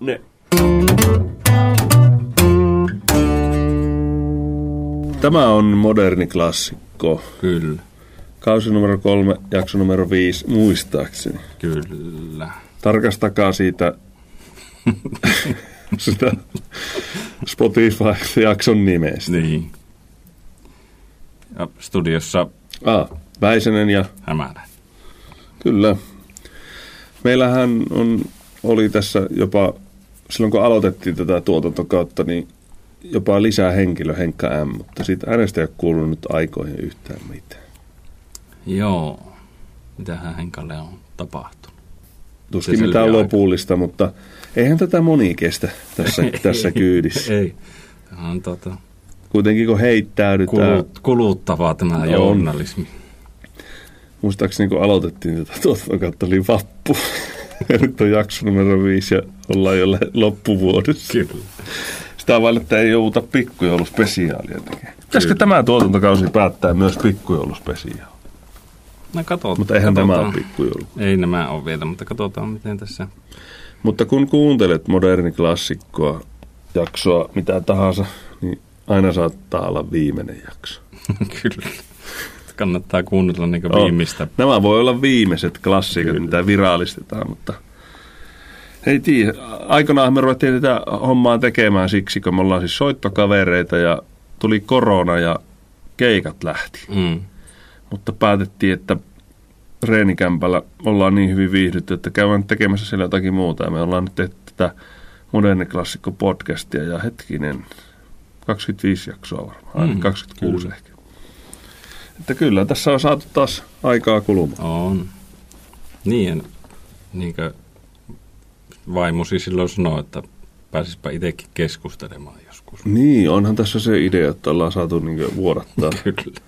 Ne. Tämä on moderni klassikko. Kyllä, Kausi numero kolme, jakso numero viisi, muistaakseni. kyllä. Tarkastakaa siitä sitä Spotify-jakson nimestä. Niin. Ja studiossa Ah, Väisänen ja hämärä. Kyllä. Meillähän on, oli tässä jopa, silloin kun aloitettiin tätä tuotantokautta, niin jopa lisää henkilö Henkka M, mutta siitä äänestä ei ole kuulunut aikoihin yhtään mitään. Joo. Mitähän Henkalle on tapahtunut? Tuskin Se mitään lopullista, mutta eihän tätä moni kestä tässä, tässä kyydissä. Ei. Tämä on tota, Kuitenkin kun heittäydytään, kulut, kuluttavaa tämä On. journalismi. muistaakseni kun aloitettiin tätä tuotantokautta, oli vappu. Ja nyt on jakso numero viisi ja ollaan jo loppuvuodessa. Kyllä. Sitä vain, että ei jouduta pikkujouluspesiaalia tekemään. Pitäisikö tämä tuotantokausi päättää myös pikkujouluspesiaalia? No katsotaan. Mutta eihän tämä katsotaan. ole pikkujoulu. Ei nämä ole vielä, mutta katsotaan miten tässä. Mutta kun kuuntelet moderni klassikkoa, jaksoa, mitä tahansa, niin aina saattaa olla viimeinen jakso. Kyllä. Kannattaa kuunnella niin On. viimeistä. Nämä voi olla viimeiset klassikot, mitä virallistetaan, mutta ei tiedä. Aikanaan me ruvettiin tätä hommaa tekemään siksi, kun me ollaan siis soittokavereita ja tuli korona ja keikat lähti. Mm. Mutta päätettiin, että reenikämpällä ollaan niin hyvin viihdytty, että käydään tekemässä siellä jotakin muuta. Ja me ollaan nyt tehty tätä moderni klassikko podcastia ja hetkinen, 25 jaksoa varmaan, mm, Mm, 26 kyllä. ehkä. Että kyllä, tässä on saatu taas aikaa kulumaan. On. Niin, niin kuin vaimosi silloin sanoi, että pääsispä itsekin keskustelemaan joskus. Niin, onhan tässä se idea, että ollaan saatu niin vuodattaa Kyllä.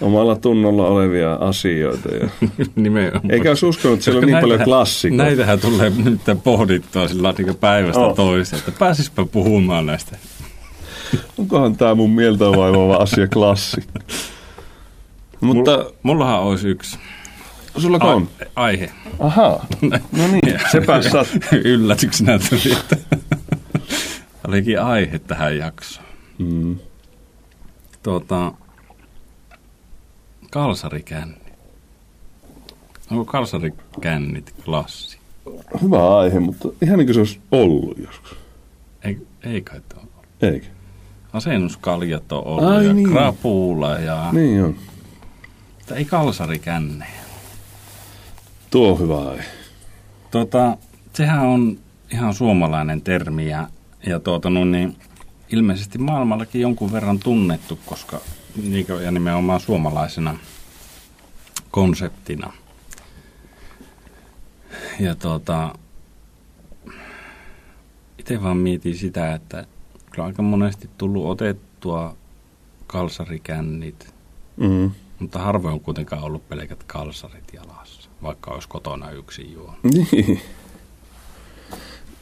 omalla tunnolla olevia asioita. Ja... Nimenomaan. Eikä olisi uskonut, että siellä on niin paljon Näitähän- klassikoita. Näitähän tulee nyt pohdittua sillä niin päivästä oh. toiseen, että pääsispä puhumaan näistä. Onkohan tämä mun mieltä vaivaava asia klassi? Mutta Mulla, mullahan olisi yksi sulla on? a- aihe. Ahaa. No niin, sepä sat. Yllätyksenä tuli, että olikin aihe tähän jaksoon. Mm. Tuota, kalsarikänni. Onko kalsarikännit klassi? Hyvä aihe, mutta ihan niin kuin se olisi ollut joskus. Ei, ei kai tuo ollut. Eikö? Asennuskaljat on ollut Ai ja niin. krapuula ja... Niin on. Mutta ei kalsarikännejä. Tuo on hyvä aihe. Tota, sehän on ihan suomalainen termi ja, ja tuota, no niin, ilmeisesti maailmallakin jonkun verran tunnettu, koska ja nimenomaan suomalaisena konseptina. Ja tuota, itse vaan mietin sitä, että kyllä aika monesti tullut otettua kalsarikännit, Mm. Mutta harvoin on kuitenkaan ollut pelkät kalsarit jalassa, vaikka olisi kotona yksin juo. Niin.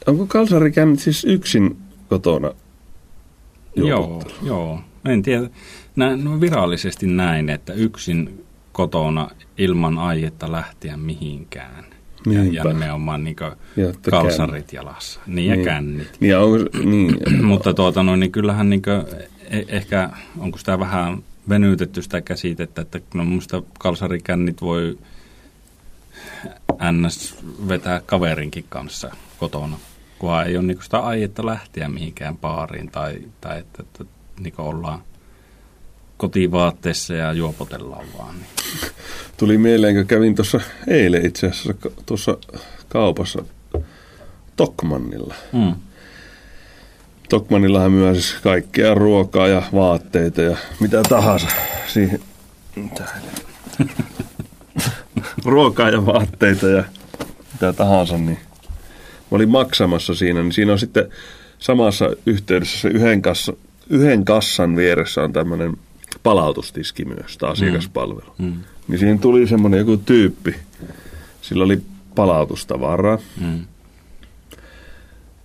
Onko kalsari käynyt siis yksin kotona? Joo, joo. En tiedä. Näin, no virallisesti näin, että yksin kotona ilman aietta lähteä mihinkään. Ja, ja Niinpä. nimenomaan niin Ja kalsarit jalassa. Niin, ja Niin. kännit. Niin, ja onko, niin. Mutta tuota, no, niin kyllähän niin kuin, ehkä, onko sitä vähän venytetty sitä käsitettä, että no musta kalsarikännit voi ns. vetää kaverinkin kanssa kotona, kunhan ei ole niin sitä aietta lähteä mihinkään baariin tai, tai että, että niin ollaan kotivaatteessa ja juopotellaan vaan. Niin. Tuli mieleen, kun kävin tuossa eilen itse asiassa tuossa kaupassa Tokmannilla. Mm. Tokmannillahan myös kaikkea ruokaa ja vaatteita ja mitä tahansa siihen. Ruokaa ja vaatteita ja mitä tahansa, niin mä olin maksamassa siinä, niin siinä on sitten samassa yhteydessä se yhden, kassa, yhden kassan vieressä on tämmöinen palautustiski myös, tämä asiakaspalvelu. Mm. Niin siihen tuli semmoinen joku tyyppi, sillä oli palautustavaraa Mm.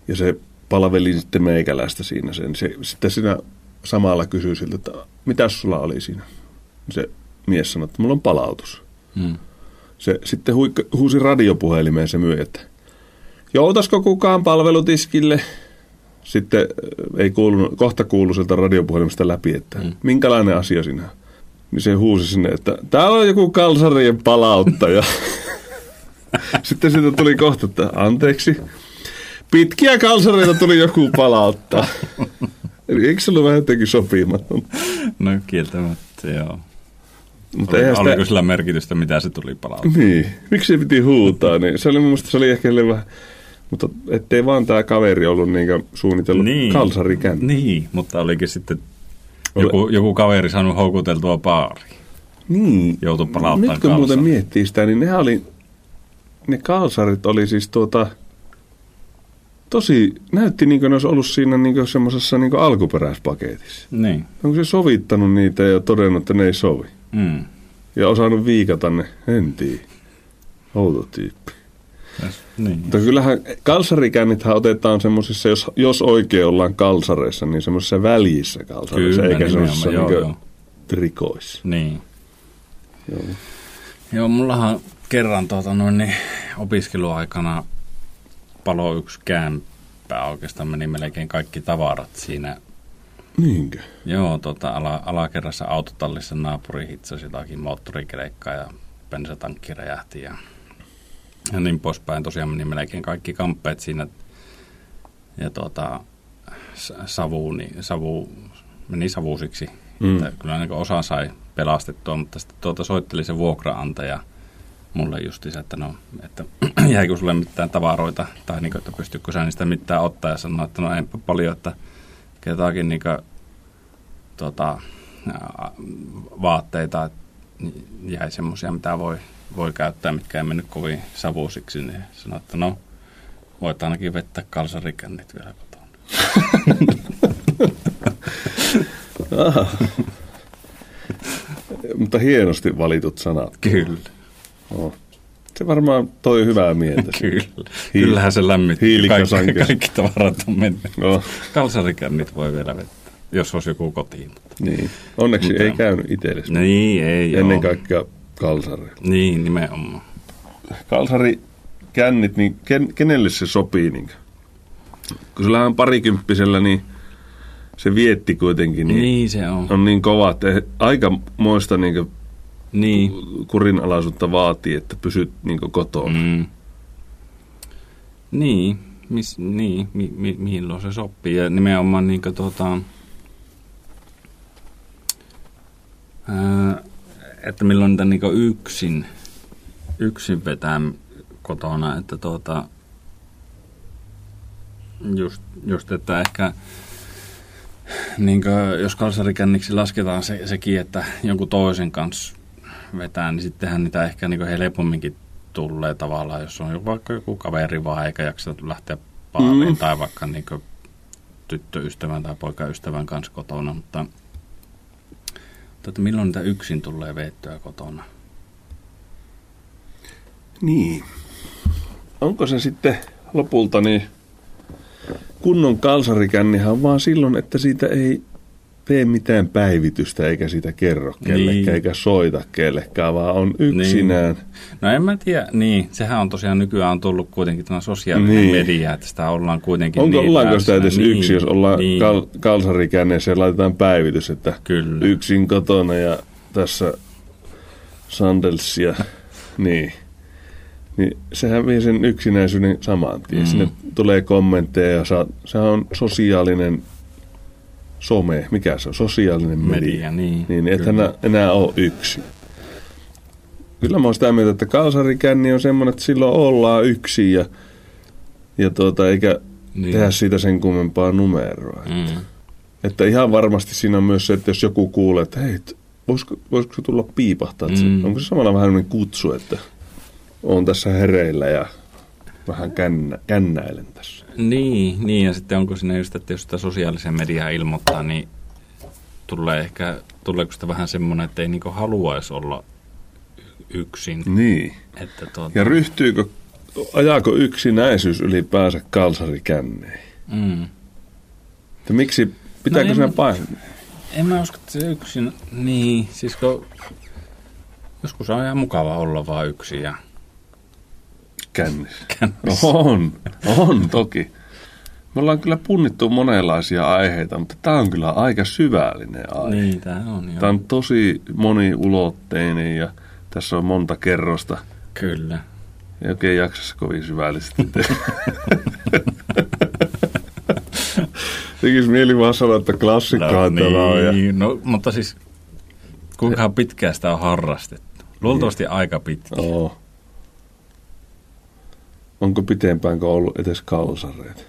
ja se palveli sitten meikäläistä siinä sen. Se, sitten siinä samalla kysyi siltä, että mitä sulla oli siinä? Se mies sanoi, että mulla on palautus. Mm. Se sitten hui, huusi radiopuhelimeen se myy, että joutasko kukaan palvelutiskille? Sitten äh, ei kuulunut, kohta kuulu sieltä radiopuhelimesta läpi, että mm. minkälainen asia sinä on. Niin se huusi sinne, että täällä on joku kalsarien palauttaja. Sitten siitä tuli kohta, että anteeksi. Pitkiä kalsareita tuli joku palauttaa. Eli eikö se ollut vähän jotenkin sopimaton? No kieltämättä, joo. Mutta Oli, sitä... Oliko sillä merkitystä, mitä se tuli palauttaa? Niin, miksi se piti huutaa? Niin se oli mun mielestä se oli ehkä vähän... Mutta ettei vaan tämä kaveri ollut niinkö suunnitellut niin. kalsarikän. Niin, mutta olikin sitten joku, joku kaveri saanut houkuteltua baariin. Niin. Joutui palauttamaan Nyt kun muuten miettii sitä, niin nehän oli... Ne kalsarit oli siis tuota... Tosi... Näytti niin kuin ne olisi ollut siinä niin semmoisessa niin alkuperäispaketissa. Niin. Onko se sovittanut niitä ja todennut, että ne ei sovi? Mm. Ja osannut viikata ne, en tiedä. Outo tyyppi. Niin. Mutta kyllähän kalsarikännithän otetaan semmoisissa, jos, jos oikein ollaan kalsareissa, niin semmoisissa väljissä kalsareissa, Kyllä, eikä semmoisissa joo, niin joo. trikoissa. Niin. Joo. Joo, mullahan kerran tuota, noin, niin, opiskeluaikana palo yksi kämppä. Oikeastaan meni melkein kaikki tavarat siinä. Niinkö? Joo, tota, ala, alakerrassa autotallissa naapuri hitsasi jotakin moottorikelekkaa ja bensatankki räjähti ja, ja niin poispäin. Tosiaan meni melkein kaikki kamppeet siinä ja tuota, savu, niin, savu meni savusiksi. Mm. Mm. Että kyllä niin osa sai pelastettua, mutta sitten tuota soitteli se vuokraantaja mulle justiinsa, että no, että jäikö sulle mitään tavaroita, tai niin kuin, että pystytkö sä niistä mitään ottaa, ja sanoi, että no eipä paljon, että jotakin niin kuin, tota, vaatteita jäi semmoisia, mitä voi, voi käyttää, mitkä ei mennyt kovin savusiksi, niin sanoi, että no, voit ainakin vettää kalsarikännit vielä kotona. Mutta hienosti valitut sanat. Kyllä, Oh. Se varmaan toi hyvää mieltä. kyllä. Hiil- Kyllähän se lämmitti. Kaikki, kaikki tavarat on mennyt. No, Kalsarikännit voi vielä vettää, jos olisi joku kotiin. Mutta. niin. Onneksi Mutta- ei käynyt itsellesi. Niin, ei Ennen oo. kaikkea kalsari. Niin, nimenomaan. Kalsari kännit, niin ken, kenelle se sopii? Niin? Kun sillä on parikymppisellä, niin se vietti kuitenkin niin, Niin se on. on niin kova, että aika moista niin Niin. kurinalaisuutta vaatii, että pysyt niin kotona. Mm. Niin, mis, niin mi, mi, milloin se sopii. Ja nimenomaan niin tuota, ää, että milloin niitä niin yksin, yksin vetää kotona. Että tuota, just, just, että ehkä niin jos kalsarikänniksi lasketaan se, sekin, että jonkun toisen kanssa vetää, niin sittenhän niitä ehkä niin helpomminkin tulee tavallaan, jos on vaikka joku kaveri vaan eikä jaksa lähteä paaviin Mm. tai vaikka niin tyttöystävän tai poikaystävän kanssa kotona, mutta, mutta että milloin niitä yksin tulee veettyä kotona? Niin. Onko se sitten lopulta niin kunnon kalsarikännihän on vaan silloin, että siitä ei tee mitään päivitystä eikä sitä kerro kellekään, Niin. eikä soita kellekään, vaan on yksinään. No en mä tiedä, niin, sehän on tosiaan nykyään on tullut kuitenkin tämä sosiaalinen Niin. niin. media, että sitä ollaan kuitenkin Onko niin ollaanko sitä edes niin, yksi, jos ollaan niin. niin, kal- kalsarikännissä ja laitetaan päivitys, että Kyllä. yksin kotona ja tässä sandelsia, niin. Niin sehän vie sen yksinäisyyden saman tien. Mm. Sinne tulee kommentteja ja saa, sehän on sosiaalinen some, mikä se on, sosiaalinen media. Media, niin, Niin et kyllä. enää, enää ole yksi. Kyllä mä oon sitä mieltä, että kalsarikänni on semmoinen, että silloin ollaan yksin ja, ja tuota, eikä Niin. tehdä siitä sen kummempaa numeroa. Mm. Että ihan varmasti siinä on myös se, että jos joku kuulee, että hei, voisiko, voisiko se tulla piipahtaa, että se, Mm. onko se samalla vähän sellainen kutsu, että on tässä hereillä ja vähän kännä, kännäilen tässä. Niin, niin, ja sitten onko siinä just, että jos sitä sosiaalisen mediaa ilmoittaa, niin tulee ehkä, tuleeko sitä vähän semmoinen, että ei niinku haluaisi olla yksin. Niin. Että tuota, Ja ryhtyykö, ajaako yksinäisyys ylipäänsä kalsarikänneihin? mm. Että miksi, pitääkö no mä- painaa? En mä usko, että se yksin, niin, siis kun joskus on ihan mukava olla vaan yksin ja Kännissä. Kännissä. On, on toki. Me ollaan kyllä punnittu monenlaisia aiheita, mutta tämä on kyllä aika syvällinen aihe. Niin, tämä on joo. Tämä on tosi moniulotteinen ja tässä on monta kerrosta. Kyllä. Ei oikein jaksa kovin syvällisesti. Tekisi mieli vaan sanoa, että klassikkoa no, tämä on. Ja... niin, no, mutta siis kuinka pitkään sitä on harrastettu? Luultavasti aika pitkä. Oo. Onko pitempään kuin ollut edes kalsareita?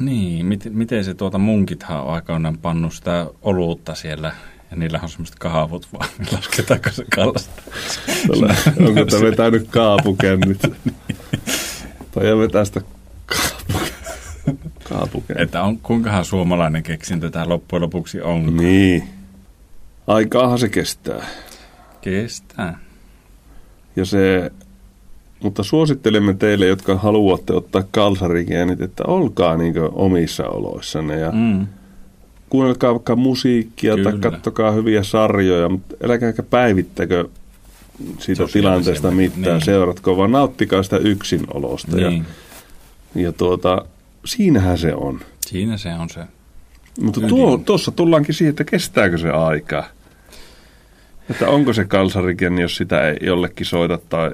Niin, mit, miten se tuota munkithan on aikoinaan pannut sitä olutta siellä ja niillä on semmoiset kaavut vaan, niin lasketaanko se kallasta. Tällä, onko tämä vetänyt kaapukännit? Tai vetää sitä kaapu, kaapukännit. Että on, kuinkahan suomalainen keksintö tämä loppujen lopuksi on. Niin. Aikaahan se kestää. Kestää. Ja se, mutta suosittelemme teille, jotka haluatte ottaa kalsarigeenit, että olkaa niin omissa oloissanne ja Mm. kuunnelkaa vaikka musiikkia Kyllä. tai kattokaa hyviä sarjoja, mutta äläkääkä päivittäkö siitä tilanteesta mitään, niin. seuratko, vaan nauttikaa sitä yksinolosta. Ja, Niin. ja tuota, siinähän se on. Siinä se on se. Mutta tuossa tullaankin siihen, että kestääkö se aikaa. Että onko se kalsarigen, jos sitä ei jollekin soita tai...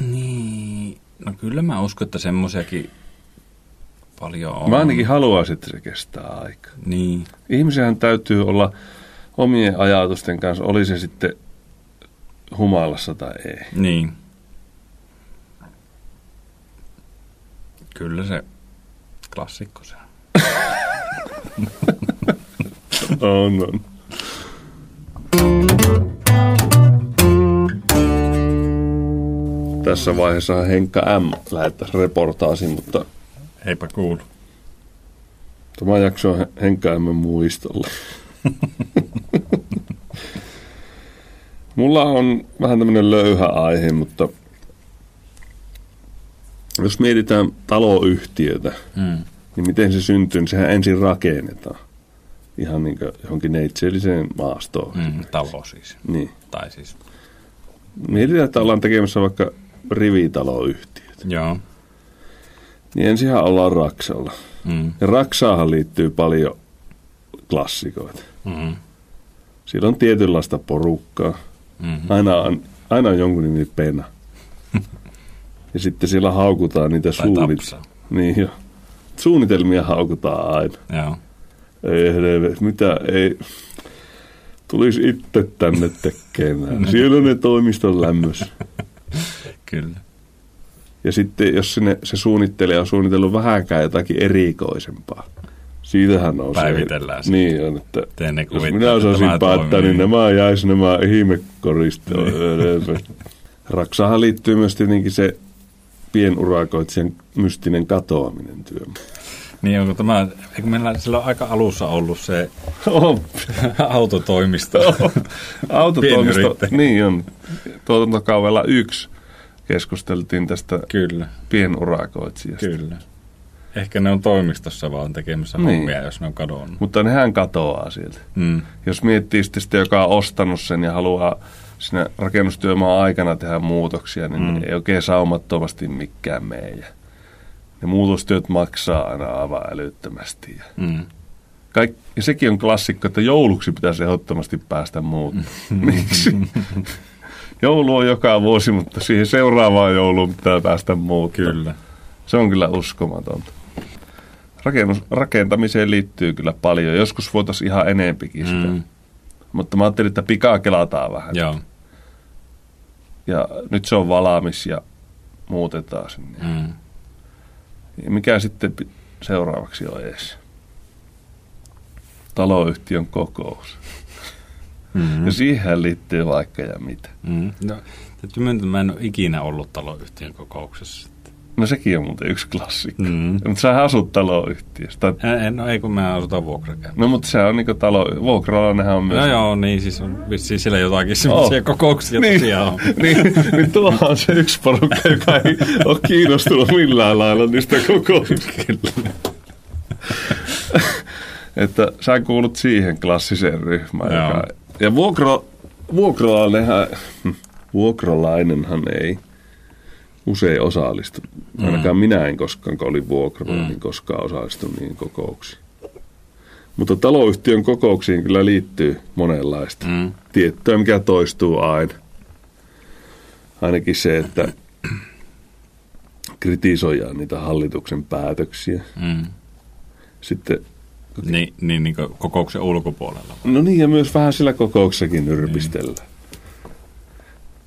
Niin. No kyllä mä uskon, että semmoisiakin paljon on. Mä ainakin haluaisin, että se kestää aikaa. Niin. Ihmisenhän täytyy olla omien ajatusten kanssa, oli se sitten humalassa tai ei. Niin. Kyllä se klassikko se on. On, on. Tässä vaiheessa Henkka M. lähettäisi reportaasin, mutta Eipä kuulu. tämä jakso on Henkka M. muistolla. Mulla on vähän tämmöinen löyhä aihe, mutta jos mietitään taloyhtiötä, Mm. niin miten se syntyy, niin sehän ensin rakennetaan. Ihan niin kuin johonkin neitseelliseen maastoon. Mm, talo siis. Niin. Tai siis. Mietitään, että ollaan tekemässä vaikka rivitaloyhtiötä. Joo. Niin ensinhän ollaan Raksalla. Mm. Ja Raksaahan liittyy paljon klassikoita. Mm. Siellä on tietynlaista porukkaa. Mm. Aina on, aina on jonkun nimi Pena. ja sitten siellä haukutaan niitä Tai suunnit- tapsa. niin jo. Suunnitelmia haukutaan aina. Joo. Ei helvet, mitä ei. Tulisi itse tänne tekemään. Siellä on ne toimiston lämmössä. Kyllä. Ja sitten jos sinne, se suunnittelija on suunnitellut vähänkään jotakin erikoisempaa. Siitähän on Päivitellään se. Niin on, että Teen ne jos minä osaisin päättää, niin nämä jäisi nämä ihmekoristoon. Raksahan liittyy myös tietenkin se pienurakoitsijan mystinen katoaminen työ. Niin onko tämä, eikö meillä silloin aika alussa ollut se On. autotoimisto? Autotoimisto, niin on. Tuotantokaudella yksi keskusteltiin tästä Kyllä, pienurakoitsijasta. kyllä. Ehkä ne on toimistossa vaan tekemässä Niin. hommia, jos ne on kadonnut. Mutta nehän katoaa sieltä. Mm. Jos miettii sitten sitä, joka on ostanut sen ja haluaa siinä rakennustyömaan aikana tehdä muutoksia, niin Mm. ei oikein saumattomasti mikään meidän. Ne muutostyöt maksaa aina aivan älyttömästi. Ja, Mm. kaik, ja sekin on klassikko, että jouluksi pitäisi ehdottomasti päästä muut. Miksi? Joulu on joka vuosi, mutta siihen seuraavaan jouluun pitää päästä muut. Kyllä. Se on kyllä uskomatonta. Rakennus, rakentamiseen liittyy kyllä paljon. Joskus voitaisiin ihan enempikin sitä. Mm. Mutta mä ajattelin, että pikaa kelataan vähän. Joo. Ja nyt se on valmis ja muutetaan sinne. Mm. Ja mikä sitten seuraavaksi on edes? Taloyhtiön kokous. Mm. Ja siihen liittyy vaikka ja mitä. Mm. No, täytyy myöntää, mä en ole ikinä ollut taloyhtiön kokouksessa. No sekin on muuten yksi klassikko. Mm. Mutta sä asut taloyhtiössä. Tai, En, en, no ei kun mä asutaan vuokrakäynnillä. no mutta se on niinku talo... Vuokralainenhan on myös... No joo, niin siis on vissiin siellä jotakin semmoisia Oh. kokouksia niin, tosiaan on. niin, niin tuohan on se yksi porukka, joka ei ole kiinnostunut millään lailla niistä kokouksista. että sä kuulut siihen klassiseen ryhmään. Joo. Joka, ja vuokra, vuokralainenhan, vuokralainenhan ei usein osallistu. Ainakaan minä en koskaan, kun olin vuokralla, Mm. niin koskaan osallistu niihin kokouksiin. Mutta taloyhtiön kokouksiin kyllä liittyy monenlaista. Mm. Tiettyä, mikä toistuu aina. Ainakin se, että kritisoidaan niitä hallituksen päätöksiä. Mm. Sitten, Niin, niin, niin kuin kokouksen ulkopuolella. no niin, ja myös vähän sillä kokouksessakin nyrpistellään.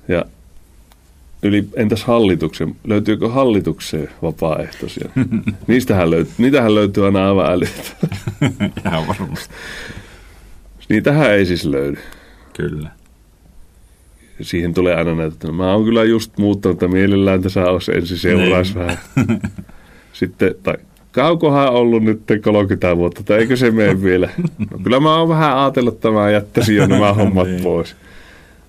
Ja yli, entäs hallituksen, löytyykö hallitukseen vapaaehtoisia? Niistähän löytyy, niitähän löytyy aina aivan älyt. Ihan varmasti. Niitähän ei siis löydy. Kyllä. Siihen tulee aina näitä, että mä oon kyllä just muuttanut, että mielellään tässä olisi ensin seuraisi Niin. vähän. Sitten, tai kaukohan ollut nyt 30 vuotta, tai eikö se mene vielä? No, kyllä mä oon vähän ajatellut, että mä jättäisin jo nämä hommat Niin. pois.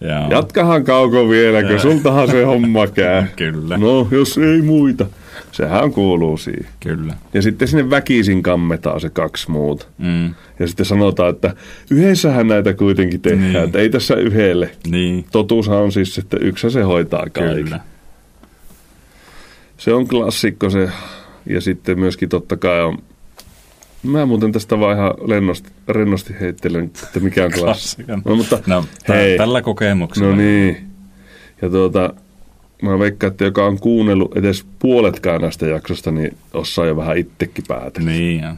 Joo. Jatkahan kauko vielä, kun sultahan se homma käy. Kyllä. No, jos ei muita. Sehän kuuluu siihen. Kyllä. Ja sitten sinne väkisin kammetaan se kaksi muuta. Mm. Ja sitten sanotaan, että yhdessähän näitä kuitenkin tehdään, Niin. että ei tässä yhdelle. Niin. Totuushan on siis, että yksi se hoitaa kaikki. Kyllä. Se on klassikko se. Ja sitten myöskin totta kai on... Mä muuten tästä vaan ihan lennosti, rennosti heittelen, että mikä on. Klassikon. No, mutta No, hei. tä- tällä kokemuksella. No niin. Ja tuota, mä veikkaan, että joka on kuunnellut edes puoletkaan näistä jaksosta, niin osaa jo vähän itsekin päätä. Niin, joo.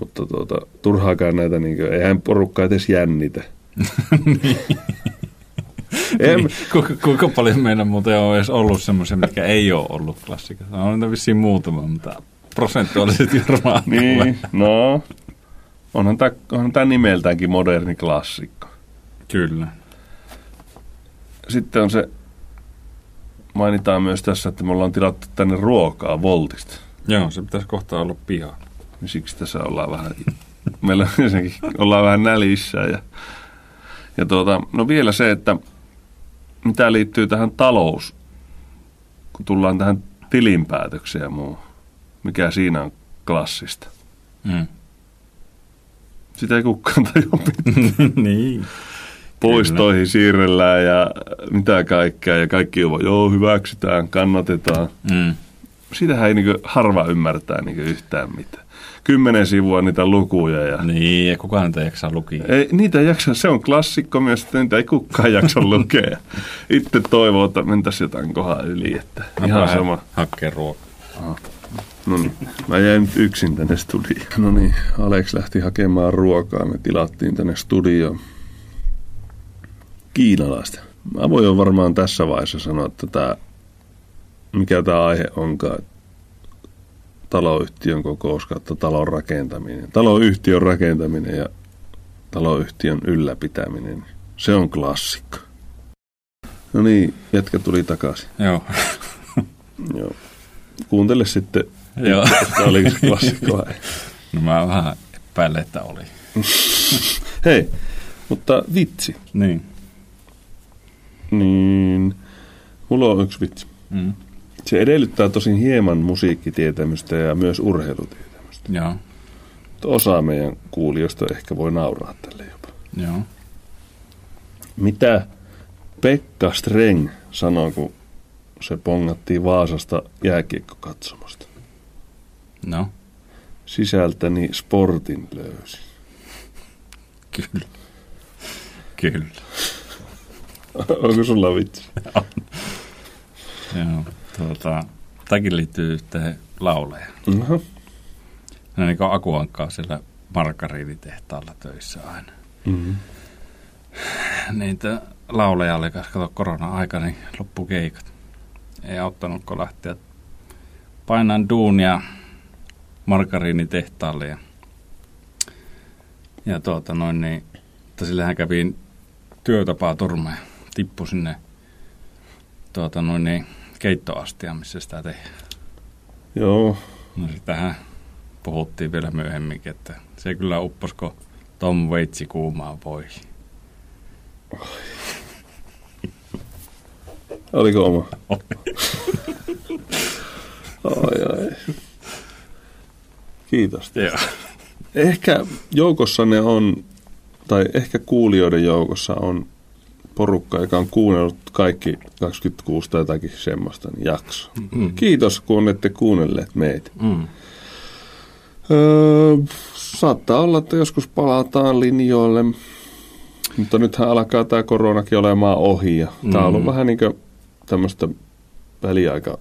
Mutta tuota, turhaakaan näitä, niin kuin, eihän porukka edes jännitä. En, Niin. Kuinka, paljon meillä muuten on edes ollut semmoisia, mitkä ei ole ollut klassikoita? On niitä vissiin muutama, mutta prosentuaalisesti varmaan niin, no. Onhan tämä, onhan tämä nimeltäänkin moderni klassikko. Kyllä. Sitten on se, mainitaan myös tässä, että me ollaan tilattu tänne ruokaa Voltista. Joo, se pitäisi kohta olla piha. Niin siksi tässä ollaan vähän, meillä ensinnäkin ollaan vähän nälissä. Ja, ja tuota, no vielä se, että mitä liittyy tähän talous, kun tullaan tähän tilinpäätökseen ja muu. Mikä siinä on klassista. Mm. Sitä ei kukaan tajua niin. Poistoihin siirrellään ja mitä kaikkea. Ja kaikki on, joo, hyväksytään, kannatetaan. Mm. Sitähän ei niin harva ymmärtää niin yhtään mitään. Kymmenen sivua niitä lukuja ja Niin, ja kukaan niitä jaksaa lukia. Ei, niitä ei jaksa, se on klassikko myös, että niitä ei kukaan jaksa lukea. Itse toivoo, että mentäisiin jotain kohan yli, että ihan sama. Hakkee ruokaa. No niin, mä jäin yksin tänne studioon. No niin, Alex lähti hakemaan ruokaa, me tilattiin tänne studioon kiinalaista. Mä voin jo varmaan tässä vaiheessa sanoa, että tämä, mikä tämä aihe onkaan, taloyhtiön kokous kautta talon rakentaminen. Taloyhtiön rakentaminen ja taloyhtiön ylläpitäminen, se on klassikko. No niin, jätkä tuli takaisin. Joo. Joo. Kuuntele sitten, Joo. että oliko se klassikko vai? No mä vähän epäilen, että oli. Hei, mutta vitsi. Niin. Niin, mulla on yksi vitsi. Mm. Se edellyttää tosin hieman musiikkitietämystä ja myös urheilutietämystä. Joo. Osa meidän kuulijoista ehkä voi nauraa tälle jopa. Joo. Mitä Pekka Streng sanoi, kun se pongattiin Vaasasta jääkiekkokatsomosta? No, Sisältäni sportin löysin. kyllä. Kyllä. Onko sulla vitsi? Joo. Tuota, tämäkin liittyy yhteen lauleja. Aha. Ne niin kuin Akuankkaa siellä margariinitehtaalla töissä aina. Mm-hmm. Niitä lauleja oli, koska kato korona-aika, niin loppukeikat. Ei auttanut, kun lähteä painaan duunia margariinitehtaalle. Ja, ja tuota noin, niin, että sillähän kävi työtapaa turma ja tippui sinne tuota noin, niin, keittoastiaan, missä sitä tehdään. Joo, No sitähän puhuttiin vielä myöhemminkin, että se kyllä upposko Tom Waitsi kuumaan voi. oliko oma? Ai ai. Kiitos. Joo. Ehkä joukossanne on, tai ehkä kuulijoiden joukossa on porukka, joka on kuunnellut kaikki 26 tai jotakin semmoista niin jaksoa. Mm. Kiitos, kun olette kuunnelleet meitä. Mm. Öö, saattaa olla, että joskus palataan linjoille, mutta nythän alkaa tämä koronakin olemaan ohi. Ja mm. Tämä on ollut vähän niin kuin tämmöistä väliaika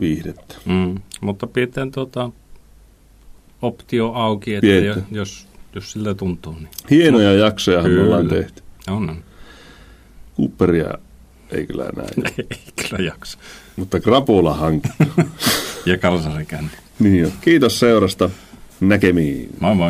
viihdettä. Mm. Mutta pidetään tuota optio auki, että jo, jos, jos siltä tuntuu. Niin. Hienoja jaksoja me ollaan tehty. On, on. Cooperia ei kyllä näin. ei kyllä jaksa. Mutta krapula hankittu. ja kalsarikännen. Niin jo. Kiitos seurasta. Näkemiin. Moi moi.